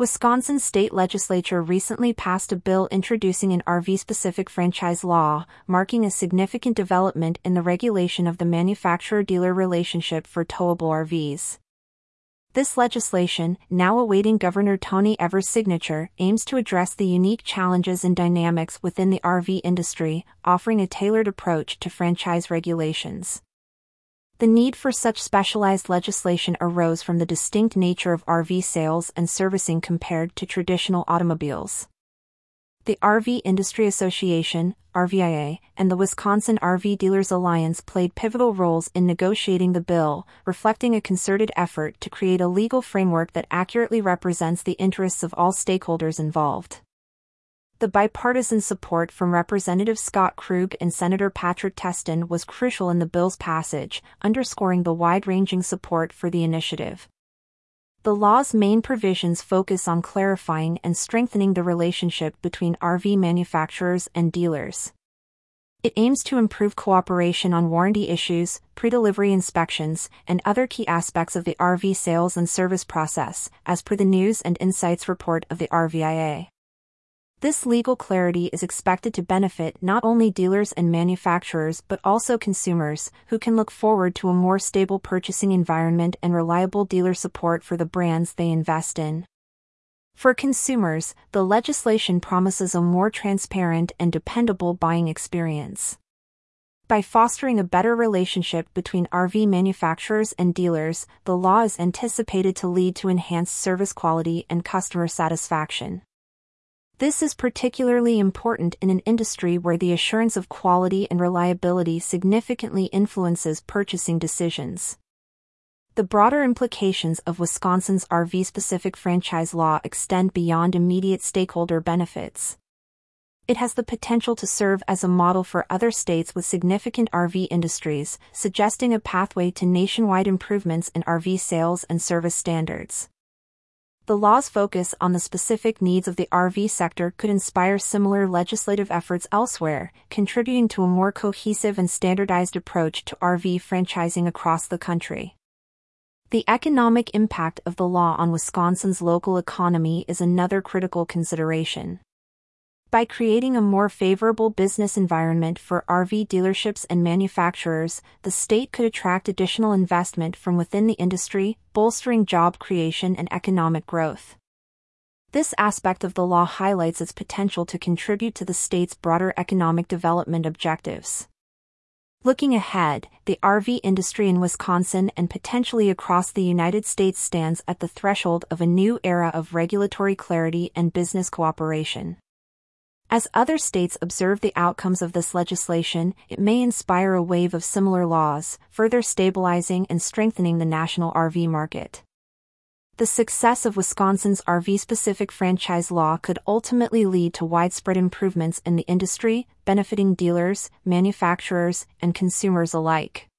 Wisconsin state legislature recently passed a bill introducing an RV specific franchise law, marking a significant development in the regulation of the manufacturer dealer relationship for towable RVs. This legislation, now awaiting Governor Tony Evers' signature, aims to address the unique challenges and dynamics within the RV industry, offering a tailored approach to franchise regulations. The need for such specialized legislation arose from the distinct nature of RV sales and servicing compared to traditional automobiles. The RV Industry Association, RVIA, and the Wisconsin RV Dealers Alliance played pivotal roles in negotiating the bill, reflecting a concerted effort to create a legal framework that accurately represents the interests of all stakeholders involved. The bipartisan support from Representative Scott Krug and Senator Patrick Testin was crucial in the bill's passage, underscoring the wide ranging support for the initiative. The law's main provisions focus on clarifying and strengthening the relationship between RV manufacturers and dealers. It aims to improve cooperation on warranty issues, pre delivery inspections, and other key aspects of the RV sales and service process, as per the News and Insights report of the RVIA. This legal clarity is expected to benefit not only dealers and manufacturers but also consumers, who can look forward to a more stable purchasing environment and reliable dealer support for the brands they invest in. For consumers, the legislation promises a more transparent and dependable buying experience. By fostering a better relationship between RV manufacturers and dealers, the law is anticipated to lead to enhanced service quality and customer satisfaction. This is particularly important in an industry where the assurance of quality and reliability significantly influences purchasing decisions. The broader implications of Wisconsin's RV specific franchise law extend beyond immediate stakeholder benefits. It has the potential to serve as a model for other states with significant RV industries, suggesting a pathway to nationwide improvements in RV sales and service standards. The law's focus on the specific needs of the RV sector could inspire similar legislative efforts elsewhere, contributing to a more cohesive and standardized approach to RV franchising across the country. The economic impact of the law on Wisconsin's local economy is another critical consideration. By creating a more favorable business environment for RV dealerships and manufacturers, the state could attract additional investment from within the industry, bolstering job creation and economic growth. This aspect of the law highlights its potential to contribute to the state's broader economic development objectives. Looking ahead, the RV industry in Wisconsin and potentially across the United States stands at the threshold of a new era of regulatory clarity and business cooperation. As other states observe the outcomes of this legislation, it may inspire a wave of similar laws, further stabilizing and strengthening the national RV market. The success of Wisconsin's RV specific franchise law could ultimately lead to widespread improvements in the industry, benefiting dealers, manufacturers, and consumers alike.